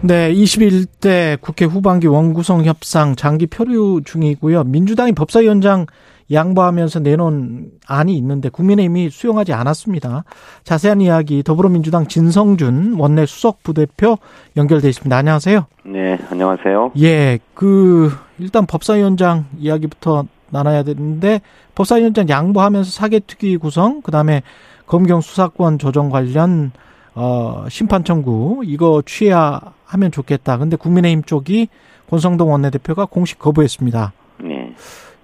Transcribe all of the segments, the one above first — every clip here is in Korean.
네, 21대 국회 후반기 원구성 협상 장기 표류 중이고요. 민주당이 법사위원장 양보하면서 내놓은 안이 있는데 국민의힘이 수용하지 않았습니다. 자세한 이야기 더불어민주당 진성준 원내 수석 부대표 연결돼 있습니다. 안녕하세요. 네, 안녕하세요. 예, 그 일단 법사위원장 이야기부터 나눠야 되는데 법사위원장 양보하면서 사개특위 구성, 그다음에 검경 수사권 조정 관련 어 심판 청구 이거 취해야 하면 좋겠다. 근데 국민의힘 쪽이 권성동 원내대표가 공식 거부했습니다. 네.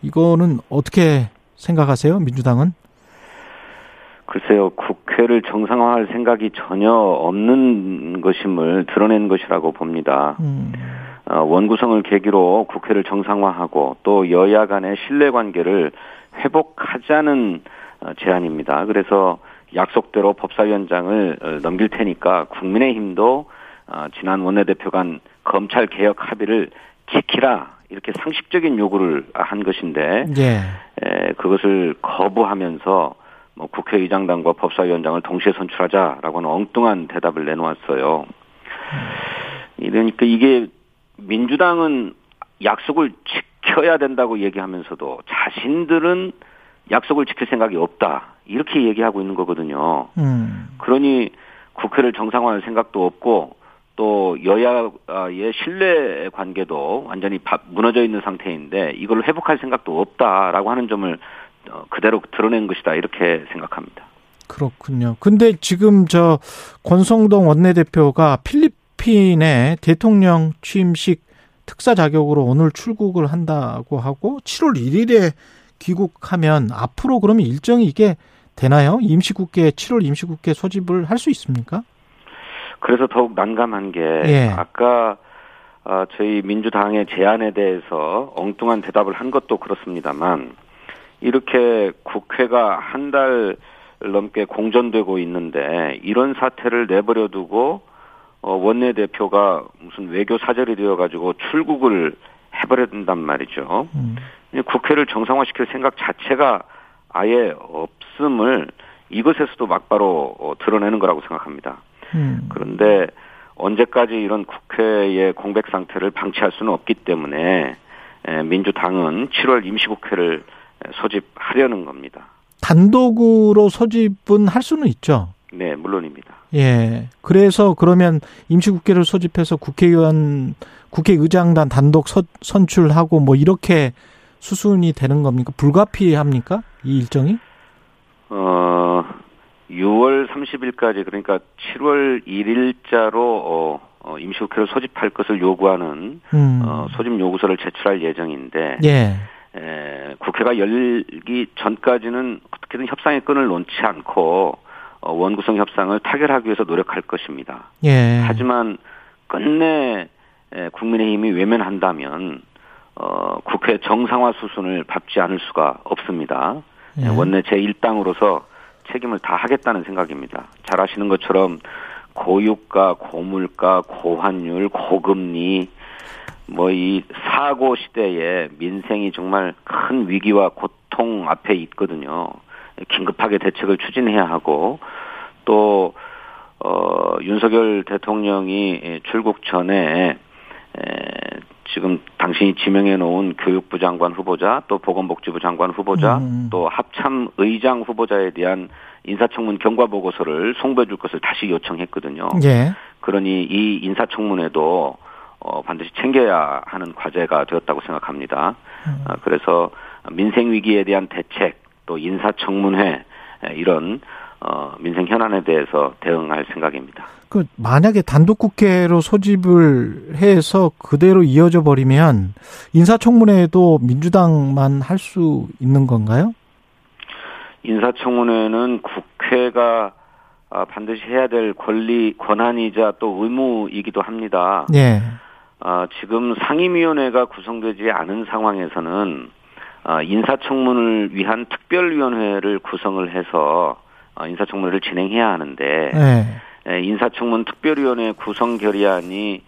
이거는 어떻게 생각하세요? 민주당은? 글쎄요, 국회를 정상화할 생각이 전혀 없는 것임을 드러낸 것이라고 봅니다. 음. 어, 원구성을 계기로 국회를 정상화하고 또 여야 간의 신뢰 관계를 회복하자는 어, 제안입니다. 그래서 약속대로 법사위원장을 어, 넘길 테니까 국민의힘도 어, 지난 원내대표 간 검찰 개혁 합의를 지키라 이렇게 상식적인 요구를 한 것인데 예. 에, 그것을 거부하면서 뭐 국회의장단과 법사위원장을 동시에 선출하자라고는 엉뚱한 대답을 내놓았어요. 이러니까 이게 민주당은 약속을 지켜야 된다고 얘기하면서도 자신들은 약속을 지킬 생각이 없다 이렇게 얘기하고 있는 거거든요. 음. 그러니 국회를 정상화할 생각도 없고 또 여야의 신뢰 관계도 완전히 무너져 있는 상태인데 이걸 회복할 생각도 없다라고 하는 점을 어, 그대로 드러낸 것이다 이렇게 생각합니다. 그렇군요. 근데 지금 저 권성동 원내대표가 필리핀에 대통령 취임식 특사 자격으로 오늘 출국을 한다고 하고 7월 1일에 귀국하면 앞으로 그러면 일정이 이게 되나요? 임시국회 7월 임시국회 소집을 할 수 있습니까? 그래서 더욱 난감한 게 예. 아까 어, 저희 민주당의 제안에 대해서 엉뚱한 대답을 한 것도 그렇습니다만 이렇게 국회가 한 달 넘게 공전되고 있는데 이런 사태를 내버려 두고 어, 원내대표가 무슨 외교 사절이 되어 가지고 출국을 해버려 된단 말이죠. 음. 국회를 정상화시킬 생각 자체가 아예 없음을 이것에서도 막바로 어, 드러내는 거라고 생각합니다. 음. 그런데 언제까지 이런 국회의 공백 상태를 방치할 수는 없기 때문에 민주당은 7월 임시국회를 소집하려는 겁니다. 단독으로 소집은 할 수는 있죠. 네, 물론입니다. 예. 그래서 그러면 임시국회를 소집해서 국회의원, 국회의장단 단독 서, 선출하고 뭐 이렇게 수순이 되는 겁니까? 불가피합니까? 이 일정이? 어, 6월 30일까지 그러니까 7월 1일자로 어, 어, 임시국회를 소집할 것을 요구하는 음. 어, 소집 요구서를 제출할 예정인데 예. 에, 국회가 열기 전까지는 어떻게든 협상의 끈을 놓지 않고 어, 원구성 협상을 타결하기 위해서 노력할 것입니다. 예. 하지만 끝내 에, 국민의힘이 외면한다면 어, 국회 정상화 수순을 밟지 않을 수가 없습니다. 예. 원내 제1당으로서 책임을 다 하겠다는 생각입니다. 잘 아시는 것처럼 고유가, 고물가, 고환율, 고금리, 뭐 이 사고 시대에 민생이 정말 큰 위기와 고통 앞에 있거든요. 긴급하게 대책을 추진해야 하고 또 어, 윤석열 대통령이 출국 전에 에, 당신이 지명해 놓은 교육부 장관 후보자 또 보건복지부 장관 후보자 음. 또 합참 의장 후보자에 대한 인사청문 경과 보고서를 송부해 줄 것을 다시 요청했거든요. 예. 그러니 이 인사청문회도 어, 반드시 챙겨야 하는 과제가 되었다고 생각합니다. 음. 아, 그래서 민생 위기에 대한 대책 또 인사청문회 이런 어, 민생 현안에 대해서 대응할 생각입니다. 그 만약에 단독 국회로 소집을 해서 그대로 이어져 버리면 인사청문회도 민주당만 할 수 있는 건가요? 인사청문회는 국회가 아, 반드시 해야 될 권리 권한이자 또 의무이기도 합니다. 네. 아, 지금 상임위원회가 구성되지 않은 상황에서는 아, 인사청문을 위한 특별위원회를 구성을 해서 어, 인사청문회를 진행해야 하는데 네. 인사청문 특별위원회 구성 결의안이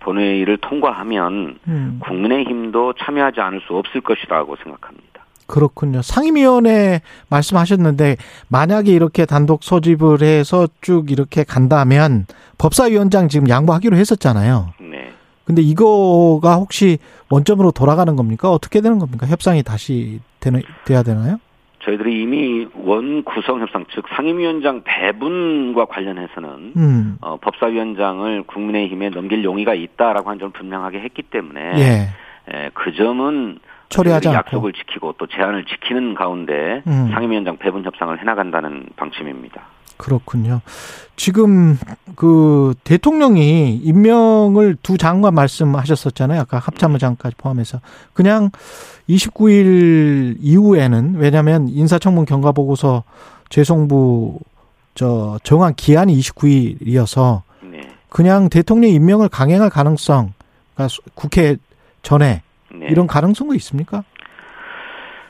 본회의를 통과하면 음. 국민의힘도 참여하지 않을 수 없을 것이라고 생각합니다. 그렇군요. 상임위원회 말씀하셨는데 만약에 이렇게 단독 소집을 해서 쭉 이렇게 간다면 법사위원장 지금 양보하기로 했었잖아요. 네. 근데 이거가 혹시 원점으로 돌아가는 겁니까? 어떻게 되는 겁니까? 협상이 다시 되는, 돼야 되나요? 저희들이 이미 원 구성 협상 즉 상임위원장 배분과 관련해서는 음. 어, 법사위원장을 국민의힘에 넘길 용의가 있다라고 한 점을 분명하게 했기 때문에 예. 에, 그 점은 처리하지 약속을 지키고 또 제안을 지키는 가운데 음. 상임위원장 배분 협상을 해나간다는 방침입니다. 그렇군요. 지금 그 대통령이 임명을 두 장관 말씀하셨었잖아요. 아까 합참의장까지 포함해서 그냥 29일 이후에는 왜냐하면 인사청문 경과보고서 재송부 저 정한 기한이 29일이어서 그냥 대통령 임명을 강행할 가능성, 그러니까 국회 전에 네. 이런 가능성도 있습니까?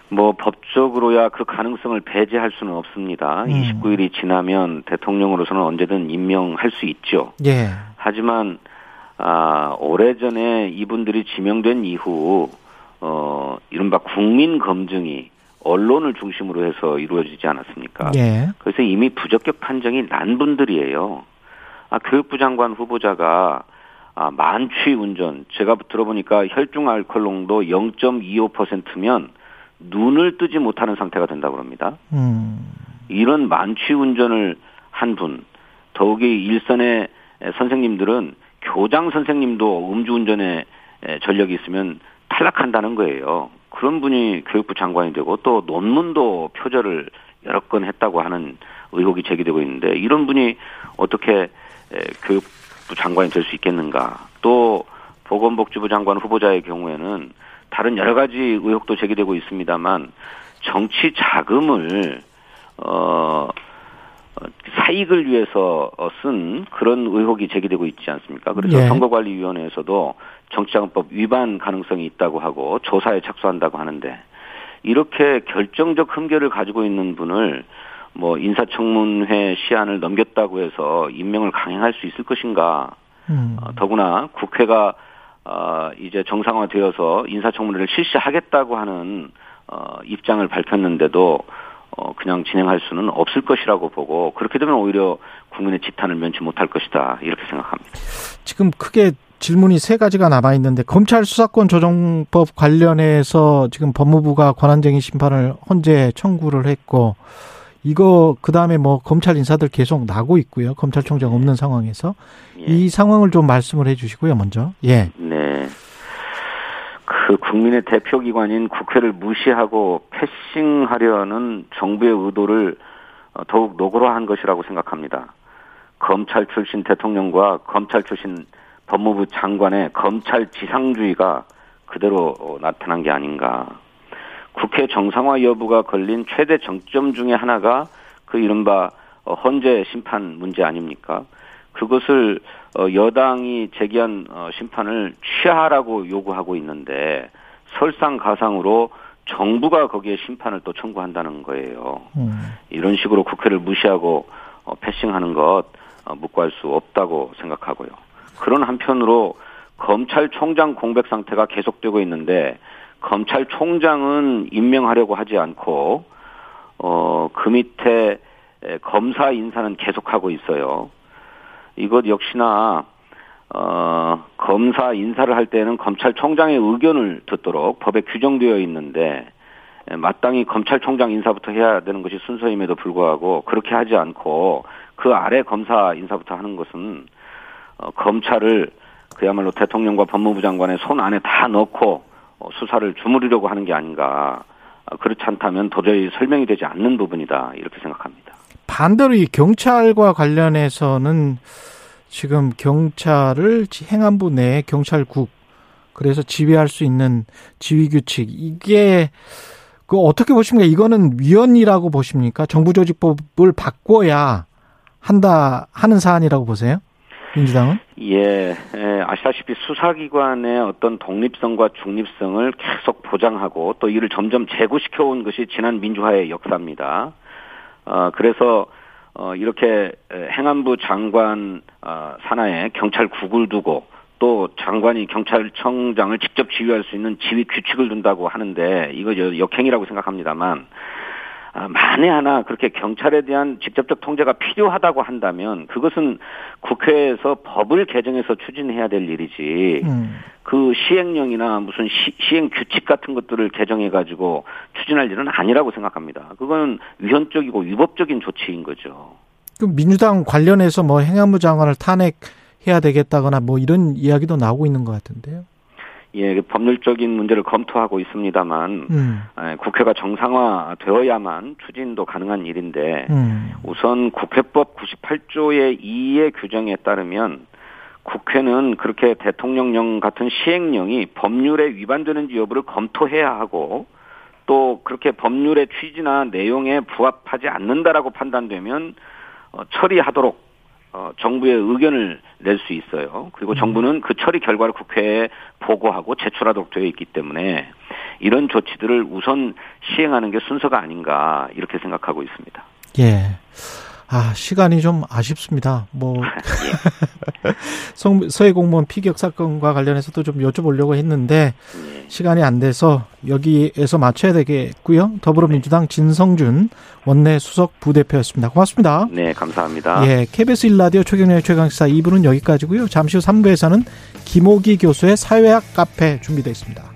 뭐 법적으로야 그 가능성을 배제할 수는 없습니다. 음. 29일이 지나면 대통령으로서는 언제든 임명할 수 있죠. 예. 하지만 아, 오래전에 이분들이 지명된 이후 어 이른바 국민 검증이 언론을 중심으로 해서 이루어지지 않았습니까? 예. 그래서 이미 부적격 판정이 난 분들이에요. 아, 교육부 장관 후보자가 아, 만취 운전 제가 들어보니까 혈중 알코올 농도 0.25%면 눈을 뜨지 못하는 상태가 된다고 합니다. 음. 이런 만취 운전을 한 분, 더욱이 일선의 선생님들은 교장 선생님도 음주운전에 전력이 있으면 탈락한다는 거예요. 그런 분이 교육부 장관이 되고 또 논문도 표절을 여러 건 했다고 하는 의혹이 제기되고 있는데 이런 분이 어떻게 교육부 장관이 될 수 있겠는가? 또 보건복지부 장관 후보자의 경우에는 다른 여러 가지 의혹도 제기되고 있습니다만 정치 자금을 어 사익을 위해서 쓴 그런 의혹이 제기되고 있지 않습니까? 그래서 예. 선거관리위원회에서도 정치자금법 위반 가능성이 있다고 하고 조사에 착수한다고 하는데 이렇게 결정적 흠결을 가지고 있는 분을 뭐 인사청문회 시한을 넘겼다고 해서 임명을 강행할 수 있을 것인가? 음. 어, 더구나 국회가 어, 이제 정상화되어서 인사청문회를 실시하겠다고 하는 어, 입장을 밝혔는데도 어, 그냥 진행할 수는 없을 것이라고 보고 그렇게 되면 오히려 국민의 지탄을 면치 못할 것이다 이렇게 생각합니다. 지금 크게 질문이 세 가지가 남아 있는데 검찰 수사권 조정법 관련해서 지금 법무부가 권한쟁의 심판을 헌재 청구를 했고 이거 그 다음에 뭐 검찰 인사들 계속 나고 있고요. 검찰총장 네. 없는 상황에서 예. 이 상황을 좀 말씀을 해 주시고요. 먼저 예. 네. 그 국민의 대표 기관인 국회를 무시하고 패싱하려는 정부의 의도를 어, 더욱 노골화한 것이라고 생각합니다. 검찰 출신 대통령과 검찰 출신 법무부 장관의 검찰 지상주의가 그대로 어, 나타난 게 아닌가. 국회 정상화 여부가 걸린 최대 정점 중의 하나가 그 이른바 어, 헌재 심판 문제 아닙니까? 그것을 어, 여당이 제기한 어, 심판을 취하라고 요구하고 있는데 설상가상으로 정부가 거기에 심판을 또 청구한다는 거예요. 음. 이런 식으로 국회를 무시하고 패싱하는 것 묵과할 수 없다고 생각하고요. 그런 한편으로 검찰총장 공백 상태가 계속되고 있는데 검찰총장은 임명하려고 하지 않고 어, 그 밑에 검사 인사는 계속하고 있어요. 이것 역시나 어, 검사 인사를 할 때는 검찰총장의 의견을 듣도록 법에 규정되어 있는데 마땅히 검찰총장 인사부터 해야 되는 것이 순서임에도 불구하고 그렇게 하지 않고 그 아래 검사 인사부터 하는 것은 어, 검찰을 그야말로 대통령과 법무부 장관의 손 안에 다 넣고 어, 수사를 주무르려고 하는 게 아닌가. 어, 그렇지 않다면 도저히 설명이 되지 않는 부분이다. 이렇게 생각합니다. 반대로 이 경찰과 관련해서는 지금 경찰을 행안부 내 경찰국 그래서 지휘할 수 있는 지휘 규칙 이게 그 어떻게 보십니까? 이거는 위헌이라고 보십니까? 정부 조직법을 바꿔야 한다 하는 사안이라고 보세요? 민주당은? 예, 예, 아시다시피 수사기관의 어떤 독립성과 중립성을 계속 보장하고 또 이를 점점 제고시켜 온 것이 지난 민주화의 역사입니다. 어, 그래서 어, 이렇게 행안부 장관 어, 산하에 경찰국을 두고 또 장관이 경찰청장을 직접 지휘할 수 있는 지휘 규칙을 둔다고 하는데 이거 역행이라고 생각합니다만 아, 만에 하나 그렇게 경찰에 대한 직접적 통제가 필요하다고 한다면 그것은 국회에서 법을 개정해서 추진해야 될 일이지 음. 그 시행령이나 무슨 시, 행 규칙 같은 것들을 개정해 가지고 추진할 일은 아니라고 생각합니다. 그거는 위헌적이고 위법적인 조치인 거죠. 그럼 민주당 관련해서 뭐 행안부 장관을 탄핵해야 되겠다거나 뭐 이런 이야기도 나오고 있는 것 같은데요. 예, 그 법률적인 문제를 검토하고 있습니다만 음. 예, 국회가 정상화되어야만 추진도 가능한 일인데 음. 우선 국회법 98조의 2의 규정에 따르면 국회는 그렇게 대통령령 같은 시행령이 법률에 위반되는지 여부를 검토해야 하고 또 그렇게 법률의 취지나 내용에 부합하지 않는다라고 판단되면 어, 처리하도록 어, 정부의 의견을 낼 수 있어요. 그리고 음. 정부는 그 처리 결과를 국회에 보고하고 제출하도록 되어 있기 때문에 이런 조치들을 우선 시행하는 게 순서가 아닌가 이렇게 생각하고 있습니다. 예. 아, 시간이 좀 아쉽습니다. 뭐, 예. 서해 공무원 피격 사건과 관련해서도 좀 여쭤보려고 했는데, 예. 시간이 안 돼서 여기에서 맞춰야 되겠고요. 더불어민주당 진성준 원내 수석 부대표였습니다. 고맙습니다. 네, 감사합니다. 예, KBS 1라디오 최경련의 최강시사 2부는 여기까지고요. 잠시 후 3부에서는 김호기 교수의 사회학 카페 준비되어 있습니다.